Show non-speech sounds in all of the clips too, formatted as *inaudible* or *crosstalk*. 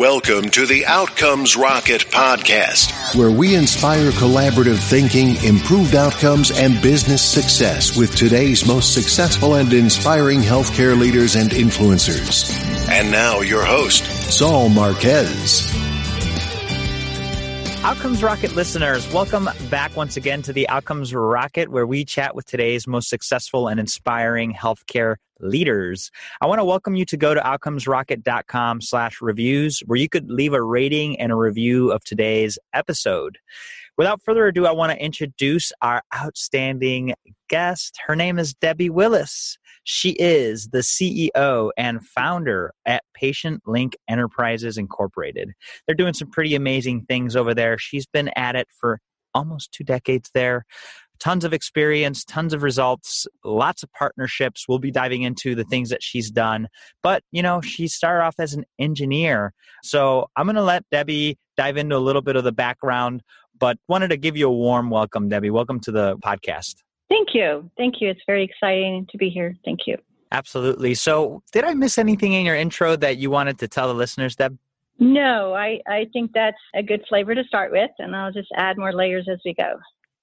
Welcome to the Outcomes Rocket podcast, where we inspire collaborative thinking, improved outcomes, and business success with today's most successful and inspiring healthcare leaders and influencers. And now, your host, Saul Marquez. Outcomes Rocket listeners, welcome back once again to the Outcomes Rocket, where we chat with today's most successful and inspiring healthcare leaders. I want to welcome you to go to outcomesrocket.com slash reviews, where you could leave a rating and a review of today's episode. Without further ado, I want to introduce our outstanding guest. Her name is Debi Willis. She is the CEO and founder at Patient Link Enterprises Incorporated. They're doing some pretty amazing things over there. She's been at it for almost two decades there. Tons of experience, tons of results, lots of partnerships. We'll be diving into the things that she's done. But, you know, she started off as an engineer. So I'm going to let Debi dive into a little bit of the background, but wanted to give you a warm welcome, Debi. Welcome to the podcast. Thank you. Thank you. It's very exciting to be here. Thank you. Absolutely. So, did I miss anything in your intro that you wanted to tell the listeners, Deb? No, I, I think that's a good flavor to start with, and I'll just add more layers as we go.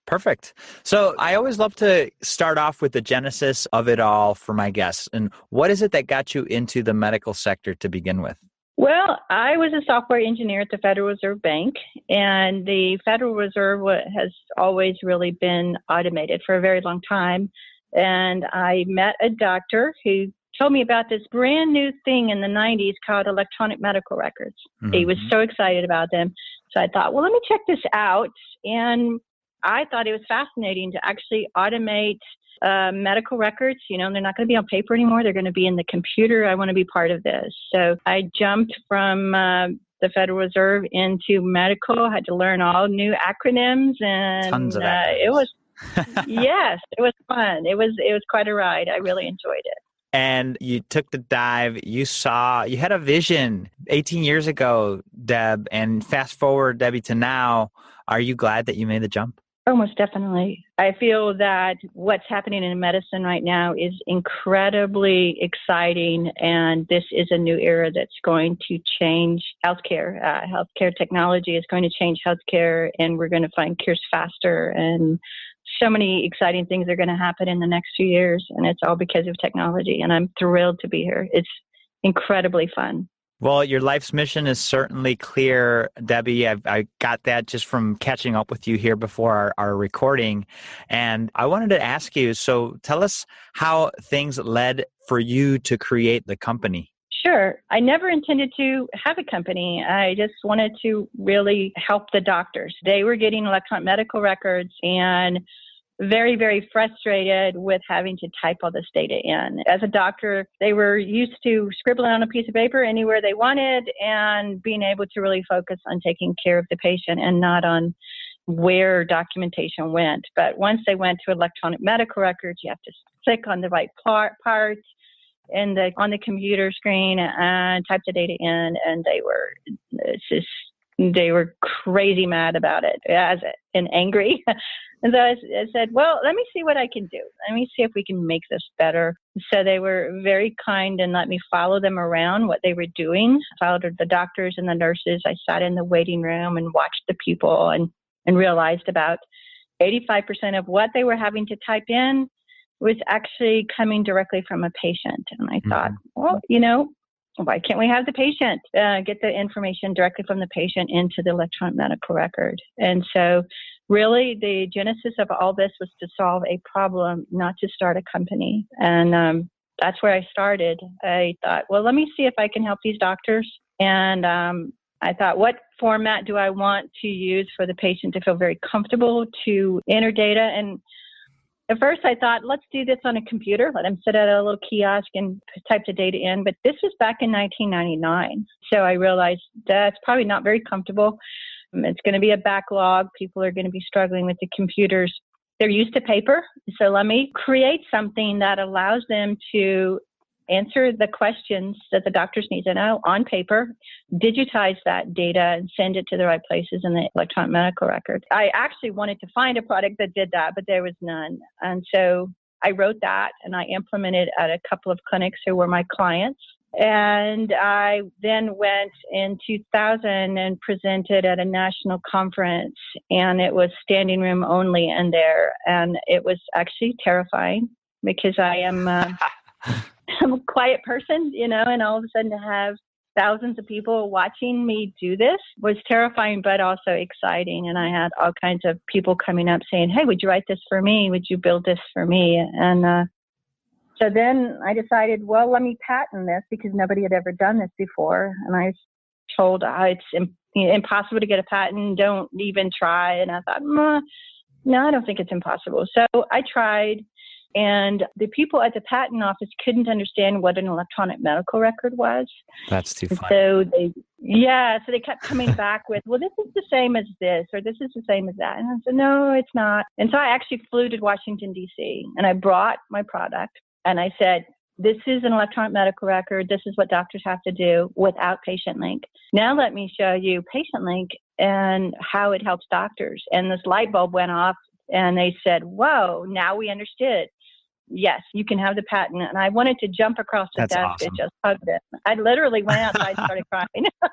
Perfect. So, I always love to start off with the genesis of it all for my guests. And what is it that got you into the medical sector to begin with? Well, I was a software engineer at the Federal Reserve Bank, and the Federal Reserve has always really been automated for a very long time. And I met a doctor who told me about this brand new thing in the 90s called electronic medical records. Mm-hmm. He was so excited about them. So I thought, well, let me check this out. And I thought it was fascinating to actually automate uh, medical records. You know, they're not going to be on paper anymore. They're going to be in the computer. I want to be part of this. So I jumped from uh, the Federal Reserve into medical. I had to learn all new acronyms, and Tons of acronyms. Uh, it was *laughs* yes, it was fun. It was it was quite a ride. I really enjoyed it. And you took the dive. You saw you had a vision 18 years ago, Deb. And fast forward, Debi, to now. Are you glad that you made the jump? Oh, most definitely. I feel that what's happening in medicine right now is incredibly exciting, and this is a new era that's going to change healthcare. Uh, healthcare technology is going to change healthcare, and we're going to find cures faster. And so many exciting things are going to happen in the next few years, and it's all because of technology. And I'm thrilled to be here. It's incredibly fun. Well, your life's mission is certainly clear, Debi. I've, I got that just from catching up with you here before our, our recording. And I wanted to ask you so tell us how things led for you to create the company. Sure. I never intended to have a company. I just wanted to really help the doctors. They were getting electronic medical records and very, very frustrated with having to type all this data in. As a doctor, they were used to scribbling on a piece of paper anywhere they wanted and being able to really focus on taking care of the patient and not on where documentation went. But once they went to electronic medical records, you have to click on the right part, part in the on the computer screen and type the data in, and they were it's just they were crazy mad about it as and angry *laughs* And so I, I, said, well, let me see what I can do. Let me see if we can make this better. So they were very kind and let me follow them around what they were doing. I followed the doctors and the nurses. I sat in the waiting room and watched the people and, and realized about 85% of what they were having to type in was actually coming directly from a patient. And I mm-hmm. thought, well, you know, why can't we have the patient uh, get the information directly from the patient into the electronic medical record? And so really the genesis of all this was to solve a problem, not to start a company. And um, that's where I started. I thought, well, let me see if I can help these doctors. And um, I thought, what format do I want to use for the patient to feel very comfortable to enter data? And at first, I thought, let's do this on a computer. Let them sit at a little kiosk and type the data in. But this was back in 1999. So I realized that's probably not very comfortable. Um, it's going to be a backlog. People are going to be struggling with the computers. They're used to paper. So let me create something that allows them to answer the questions that the doctors need to know on paper, digitize that data, and send it to the right places in the electronic medical record. I actually wanted to find a product that did that, but there was none. And so I wrote that and I implemented at a couple of clinics who were my clients. And I then went in 2000 and presented at a national conference, and it was standing room only in there. And it was actually terrifying because I am uh, *laughs* I'm a quiet person, you know, and all of a sudden to have thousands of people watching me do this was terrifying but also exciting. And i had all kinds of people coming up saying hey would you write this for me? Would you build this for me? And uh, so then i decided well let me patent this because nobody had ever done this before. And i told oh, it's impossible to get a patent. Don't even try. And i thought no i don't think it's impossible. So i tried and the people at the patent office couldn't understand what an electronic medical record was. That's too funny. So they, yeah, so they kept coming *laughs* back with, well, this is the same as this, or this is the same as that. And I said, no, it's not. And so I actually flew to Washington, D.C., and I brought my product and I said, this is an electronic medical record. This is what doctors have to do without Patient Link. Now let me show you Patient Link and how it helps doctors. And this light bulb went off and they said, whoa, now we understood yes, you can have the patent. And I wanted to jump across the That's desk awesome. and just hug it. I literally went outside and started *laughs* crying. I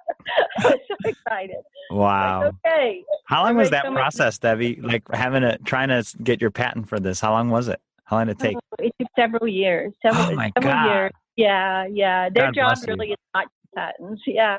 was *laughs* so excited. Wow. Like, okay. How long was that so much- process, Debi? Like having a trying to get your patent for this. How long was it? How long did it take? Oh, it took several years. Several, Oh, my several God. years. Yeah, yeah. Their God job bless you. really is not patents. Yeah.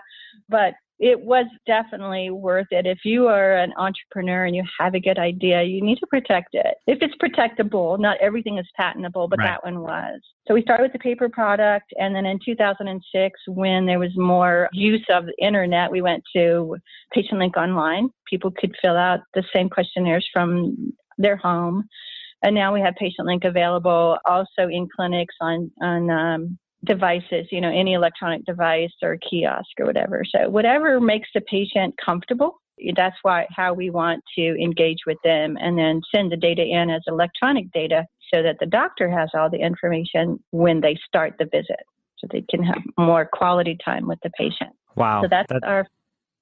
But it was definitely worth it. If you are an entrepreneur and you have a good idea, you need to protect it. If it's protectable, not everything is patentable, but Right. that one was. So we started with the paper product. And then in 2006, when there was more use of the internet, we went to Patient Link Online. People could fill out the same questionnaires from their home. And now we have Patient Link available also in clinics on, on um, devices, you know, any electronic device or kiosk or whatever. So whatever makes the patient comfortable, that's why how we want to engage with them and then send the data in as electronic data so that the doctor has all the information when they start the visit so they can have more quality time with the patient. Wow. So that's That- our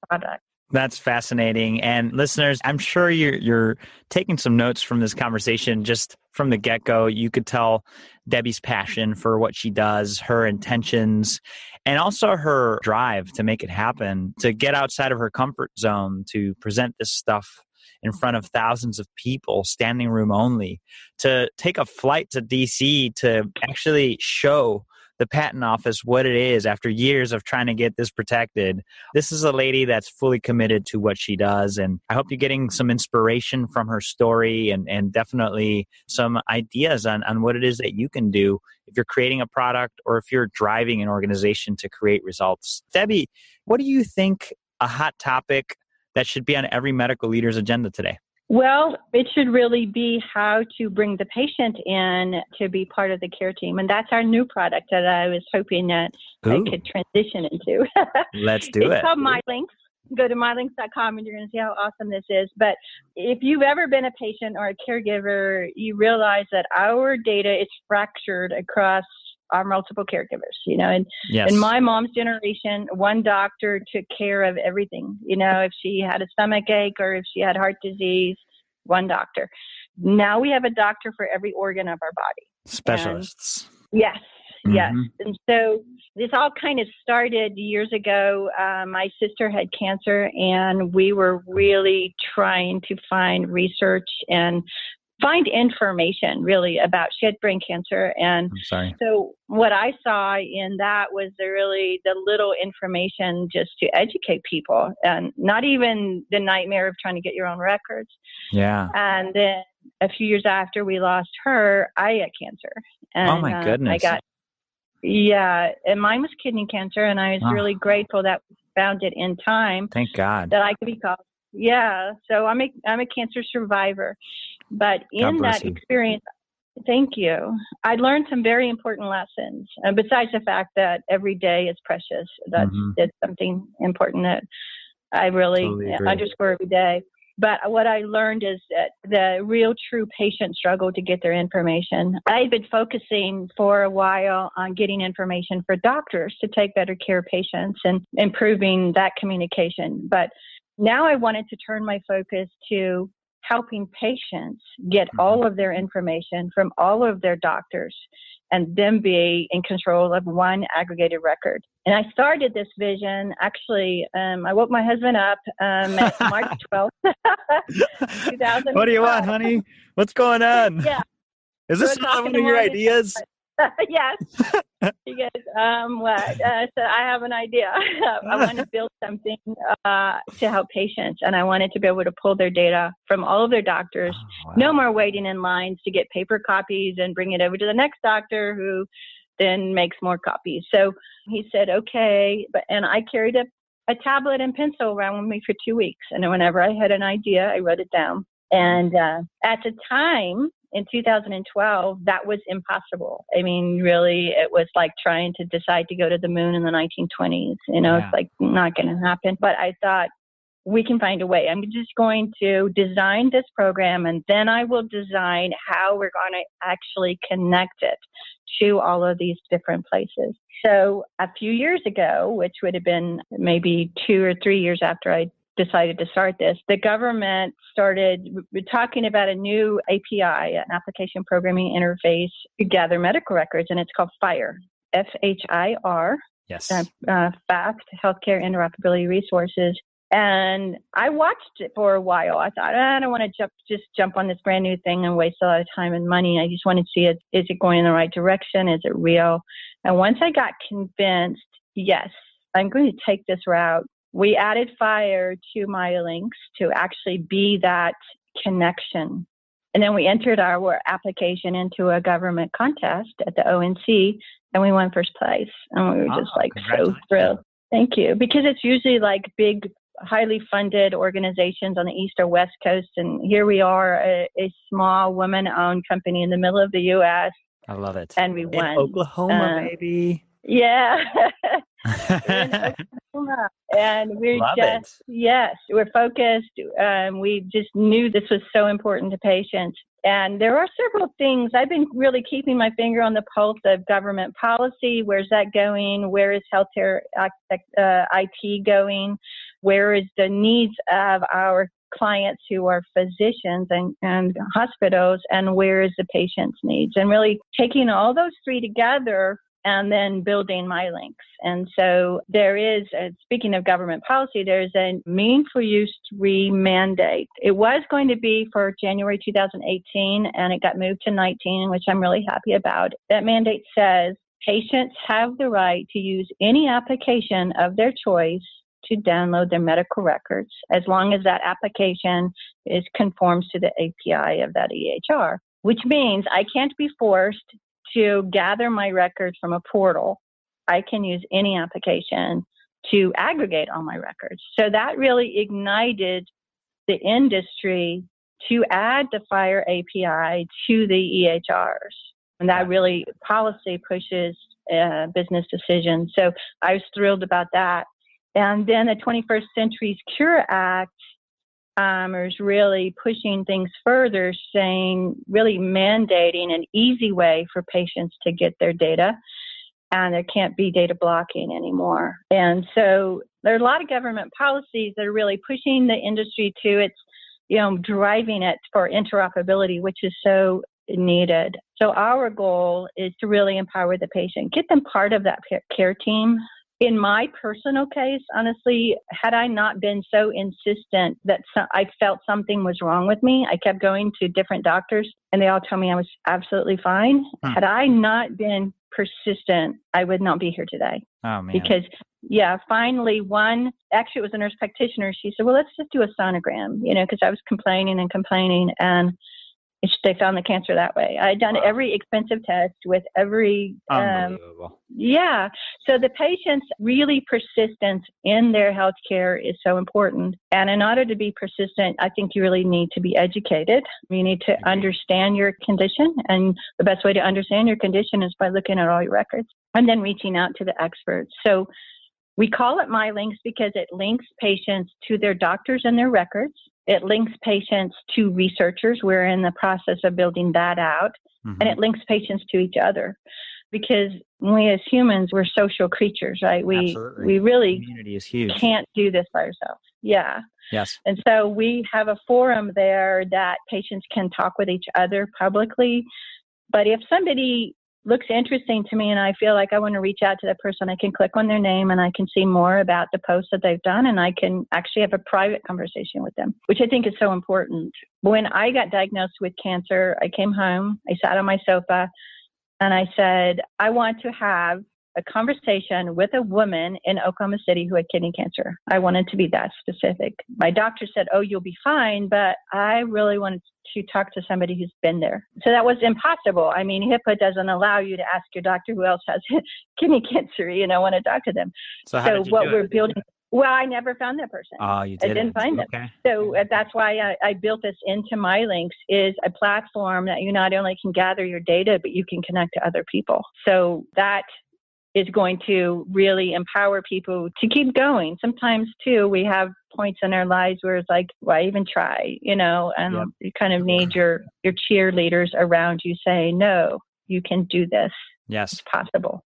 product. That's fascinating. And listeners, I'm sure you're you're taking some notes from this conversation just from the get-go. You could tell Debi's passion for what she does, her intentions, and also her drive to make it happen, to get outside of her comfort zone, to present this stuff in front of thousands of people, standing room only, to take a flight to DC to actually show the patent office what it is after years of trying to get this protected. This is a lady that's fully committed to what she does and i hope you're getting some inspiration from her story and, and definitely some ideas on, on what it is that you can do if you're creating a product or if you're driving an organization to create results. Debi what do you think a hot topic that should be on every medical leader's agenda today Well, it should really be how to bring the patient in to be part of the care team. And that's our new product that I was hoping that I could transition into. *laughs* let's do it's it It's called MyLinks. Go to mylinks.com and you're going to see how awesome this is. But if you've ever been a patient or a caregiver, you realize that our data is fractured across our multiple caregivers, you know, and yes in my mom's generation, one doctor took care of everything. You know, if she had a stomach ache or if she had heart disease, one doctor. Now we have a doctor for every organ of our body. specialists Yes, yes. Mhm. And so this all kind of started years ago. Uh, my sister had cancer, and we were really trying to find research and find information really about she had brain cancer and so what I saw in that was the really the little information just to educate people and not even the nightmare of trying to get your own records. yeah And then a few years after we lost her, I had cancer. And, Oh, my uh, I got yeah, and mine was kidney cancer, and I was Ah. really grateful that we found it in time thank god that I could be called. Yeah, so I'm a I'm a cancer survivor, but in that you. experience, thank you. I learned some very important lessons. Uh, besides the fact that every day is precious, that's Mhm. it's something important that I really Totally underscore every day. But what I learned is that the real true patient struggle to get their information. I've been focusing for a while on getting information for doctors to take better care of patients and improving that communication. But now I wanted to turn my focus to helping patients get mm-hmm. all of their information from all of their doctors and then be in control of one aggregated record. And I started this vision actually. Um, I woke my husband up um, *laughs* March 12th, 2000. What do you want, honey? *laughs* What's going on? Yeah. Is this one of your ideas? *laughs* yes. *laughs* because um, what? Uh, so I have an idea. *laughs* I want to build something uh, to help patients, and I wanted to be able to pull their data from all of their doctors. Oh, wow. No more waiting in lines to get paper copies and bring it over to the next doctor who then makes more copies. So he said, okay, but and I carried a, a tablet and pencil around with me for two weeks, and whenever I had an idea, I wrote it down. And uh, at the time, in 2012, that was impossible. I mean, really, it was like trying to decide to go to the moon in the 1920s. You know, yeah. it's like not going to happen. But I thought we can find a way. I'm just going to design this program and then I will design how we're going to actually connect it to all of these different places. So a few years ago, which would have been maybe two or three years after I decided to start this, the government started talking about a new API, an application programming interface to gather medical records, and it's called FHIR, F H I R. Yes. Uh, uh, Fast, Healthcare Interoperability Resources. And I watched it for a while. I thought, I don't want to jump, just jump on this brand new thing and waste a lot of time and money. I just want to see it. Is it going in the right direction? Is it real? And once I got convinced, yes, I'm going to take this route we added FHIR to MyLinks to actually be that connection. And then we entered our application into a government contest at the ONC and we won first place. And we were just oh, like so thrilled. Thank you. Because it's usually like big, highly funded organizations on the East or West Coast. And here we are, a, a small woman owned company in the middle of the U.S. I love it. And we won. In Oklahoma, uh, baby. Yeah. *laughs* and *laughs* we're Love just it. yes we're focused um, we just knew this was so important to patients. And there are several things i've been really keeping my finger on the pulse of government policy. Where's that going? Where is healthcare uh, it going? Where is the needs of our clients who are physicians and, and hospitals? And where is the patient's needs? And really taking all those three together and then building MyLinks. And so there is, uh, speaking of government policy, there's a meaningful use three mandate. It was going to be for January 2018 and it got moved to 19, which I'm really happy about. That mandate says patients have the right to use any application of their choice to download their medical records as long as that application is conforms to the API of that EHR which means I can't be forced to gather my records from a portal, I can use any application to aggregate all my records. So that really ignited the industry to add the FHIR API to the EHRs. And that really policy pushes uh, business decisions. So I was thrilled about that. And then the 21st Centuries Cure Act um, is really pushing things further, saying really mandating an easy way for patients to get their data, and there can't be data blocking anymore. And so there are a lot of government policies that are really pushing the industry to its, you know, driving it for interoperability, which is so needed. So our goal is to really empower the patient, get them part of that care team in my personal case, honestly, had I not been so insistent that so, I felt something was wrong with me, I kept going to different doctors and they all told me I was absolutely fine. Hmm. Had I not been persistent, I would not be here today. Oh, man. Because, yeah, finally, one, actually, it was a nurse practitioner. She said, Well, let's just do a sonogram, you know, because I was complaining and complaining. And they found the cancer that way. I had done wow. every expensive test with every. Um, yeah. So the patient's really persistence in their health care is so important. And in order to be persistent, I think you really need to be educated. You need to understand your condition. And the best way to understand your condition is by looking at all your records and then reaching out to the experts. So we call it MyLinks because it links patients to their doctors and their records. It links patients to researchers. We're in the process of building that out. Mm-hmm. And it links patients to each other because we as humans, we're social creatures, right? We, Absolutely. we really Community is huge. can't do this by ourselves. Yeah. Yes. And so we have a forum there that patients can talk with each other publicly. But if somebody looks interesting to me and I feel like I want to reach out to that person, I can click on their name and I can see more about the posts that they've done and I can actually have a private conversation with them, which I think is so important. When I got diagnosed with cancer, I came home, I sat on my sofa and I said, I want to have a conversation with a woman in Oklahoma City who had kidney cancer. I wanted to be that specific. My doctor said, Oh, you'll be fine, but I really wanted to talk to somebody who's been there. So that was impossible. I mean, HIPAA doesn't allow you to ask your doctor who else has *laughs* kidney cancer, you know, want to talk to them. So, so what we're it? building. Well, I never found that person. Oh, you did. I didn't find okay. them. So uh, that's why I, I, built this into MyLinks is a platform that you not only can gather your data, but you can connect to other people. So that is going to really empower people to keep going. Sometimes too, we have points in our lives where it's like, why even try? You know, and yep. you kind of need your your cheerleaders around you saying, no, you can do this. Yes, it's possible.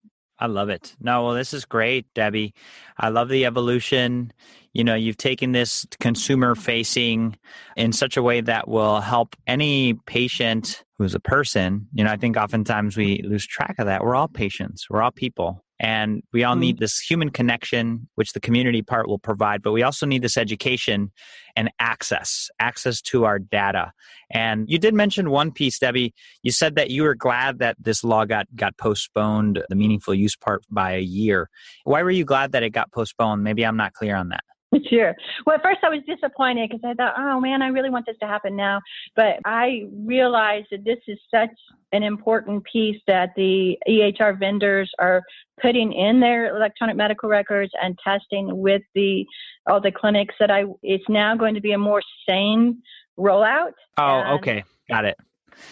I love it. No, well, this is great, Debi. I love the evolution. You know, you've taken this consumer facing in such a way that will help any patient who's a person. You know, I think oftentimes we lose track of that. We're all patients, we're all people. And we all need mm-hmm. this human connection, which the community part will provide, but we also need this education and access, access to our data. And you did mention one piece, Debi. You said that you were glad that this law got, got postponed, the meaningful use part by a year. Why were you glad that it got postponed? Maybe I'm not clear on that. *laughs* Sure. Well, at first I was disappointed because I thought, oh man, I really want this to happen now. But I realized that this is such an important piece that the EHR vendors are putting in their electronic medical records and testing with the all the clinics that I. It's now going to be a more sane rollout. Oh, okay, got it.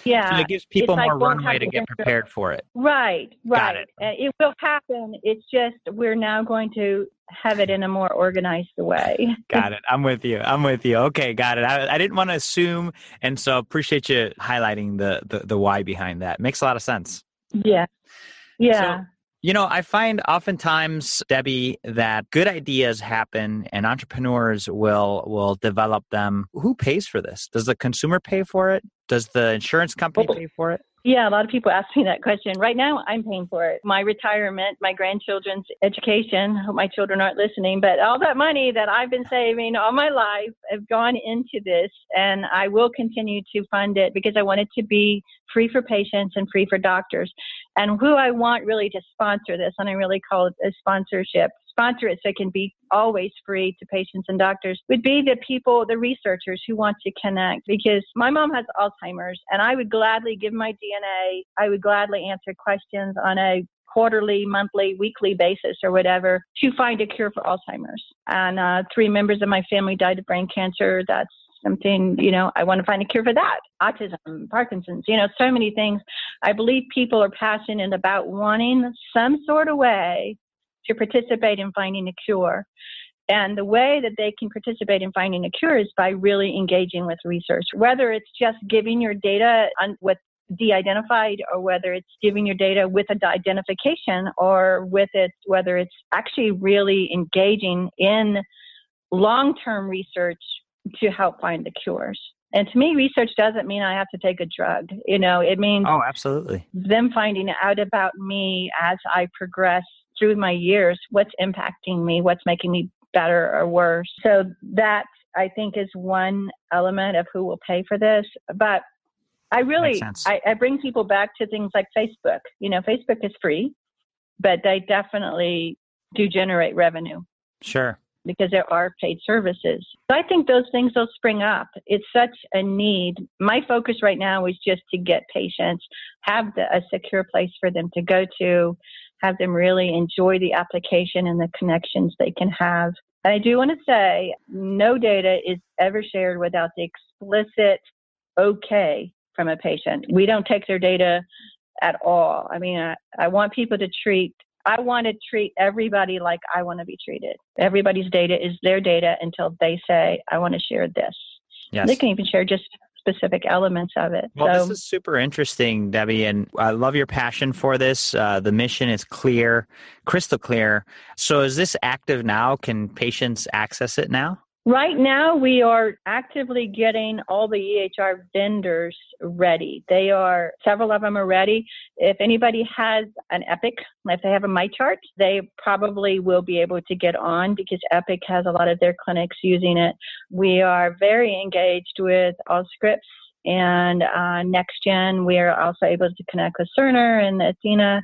Yeah. So it gives people more runway to get prepared for it. Right, right. Got it. Uh, it will happen. It's just we're now going to have it in a more organized way. *laughs* got it. I'm with you. I'm with you. Okay, got it. I, I didn't want to assume, and so appreciate you highlighting the, the, the why behind that. Makes a lot of sense. Yeah. Yeah. So, you know, I find oftentimes, Debi, that good ideas happen and entrepreneurs will will develop them. Who pays for this? Does the consumer pay for it? Does the insurance company pay for it? Yeah, a lot of people ask me that question. Right now, I'm paying for it. My retirement, my grandchildren's education. I hope my children aren't listening, but all that money that I've been saving all my life have gone into this, and I will continue to fund it because I want it to be free for patients and free for doctors. And who I want really to sponsor this, and I really call it a sponsorship, sponsor it so it can be always free to patients and doctors would be the people, the researchers who want to connect. Because my mom has Alzheimer's, and I would gladly give my DNA, I would gladly answer questions on a quarterly, monthly, weekly basis or whatever to find a cure for Alzheimer's. And uh, three members of my family died of brain cancer. That's something, you know, I want to find a cure for that. Autism, Parkinson's, you know, so many things. I believe people are passionate about wanting some sort of way to participate in finding a cure. And the way that they can participate in finding a cure is by really engaging with research, whether it's just giving your data on, with de-identified or whether it's giving your data with a identification or with it whether it's actually really engaging in long-term research to help find the cures and to me research doesn't mean i have to take a drug you know it means oh absolutely them finding out about me as i progress through my years what's impacting me, what's making me better or worse. So that I think is one element of who will pay for this. But I really I, I bring people back to things like Facebook. You know, Facebook is free, but they definitely do generate revenue. Sure. Because there are paid services. So I think those things will spring up. It's such a need. My focus right now is just to get patients, have the, a secure place for them to go to, have them really enjoy the application and the connections they can have. And I do want to say no data is ever shared without the explicit okay from a patient. We don't take their data at all. I mean, I, I want people to treat I want to treat everybody like I want to be treated. Everybody's data is their data until they say, I want to share this. Yes. They can even share just specific elements of it. Well, so, this is super interesting, Debi, and I love your passion for this. Uh, the mission is clear, crystal clear. So, is this active now? Can patients access it now? Right now, we are actively getting all the EHR vendors ready. They are, several of them are ready. If anybody has an Epic, if they have a MyChart, they probably will be able to get on because Epic has a lot of their clinics using it. We are very engaged with Allscripts and uh, NextGen. We are also able to connect with Cerner and Athena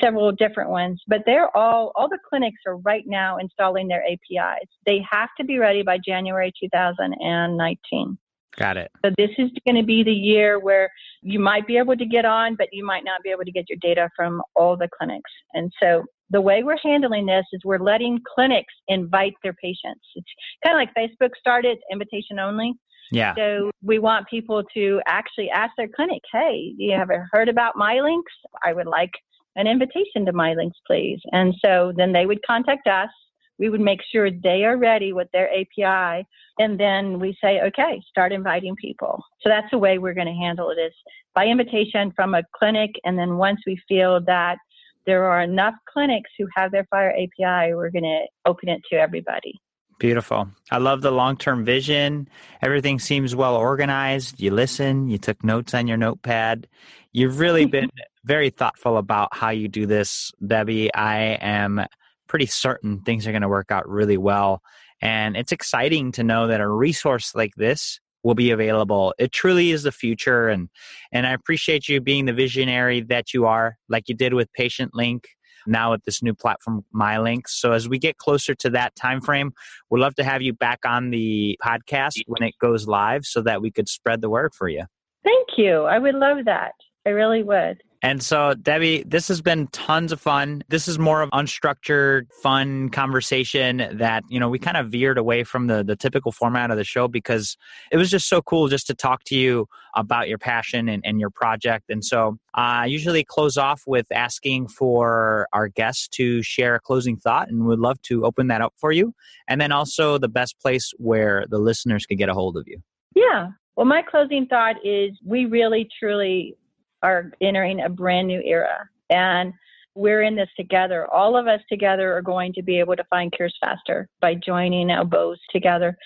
several different ones, but they're all, all the clinics are right now installing their APIs. They have to be ready by January 2019. Got it. So this is going to be the year where you might be able to get on, but you might not be able to get your data from all the clinics. And so the way we're handling this is we're letting clinics invite their patients. It's kind of like Facebook started, invitation only. Yeah. So we want people to actually ask their clinic, hey, you ever heard about MyLinks? I would like an invitation to MyLinks, please. And so then they would contact us. We would make sure they are ready with their API. And then we say, okay, start inviting people. So that's the way we're going to handle it is by invitation from a clinic. And then once we feel that there are enough clinics who have their FHIR API, we're going to open it to everybody. Beautiful. I love the long term vision. Everything seems well organized. You listen, you took notes on your notepad. You've really *laughs* been very thoughtful about how you do this, Debi. I am pretty certain things are going to work out really well. And it's exciting to know that a resource like this will be available. It truly is the future and and I appreciate you being the visionary that you are like you did with Patient Link now at this new platform MyLinks. So as we get closer to that time frame, we'd love to have you back on the podcast when it goes live so that we could spread the word for you. Thank you. I would love that. I really would. And so, Debi, this has been tons of fun. This is more of unstructured, fun conversation that, you know, we kind of veered away from the, the typical format of the show because it was just so cool just to talk to you about your passion and, and your project. And so I usually close off with asking for our guests to share a closing thought and we'd love to open that up for you. And then also the best place where the listeners could get a hold of you. Yeah. Well, my closing thought is we really, truly are entering a brand new era. And we're in this together. All of us together are going to be able to find cures faster by joining our bows together.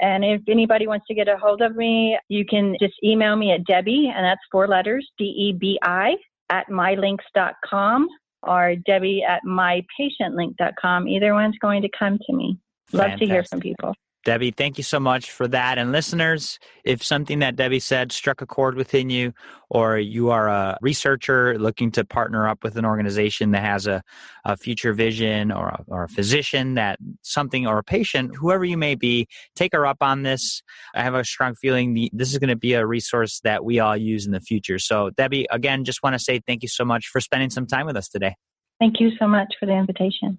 And if anybody wants to get a hold of me, you can just email me at Debi, and that's four letters, D E B I, at mylinks.com or Debi at mypatientlink.com. Either one's going to come to me. Love Fantastic. to hear from people. Debi, thank you so much for that. And listeners, if something that Debi said struck a chord within you, or you are a researcher looking to partner up with an organization that has a, a future vision, or a, or a physician that something, or a patient, whoever you may be, take her up on this. I have a strong feeling the, this is going to be a resource that we all use in the future. So, Debi, again, just want to say thank you so much for spending some time with us today. Thank you so much for the invitation.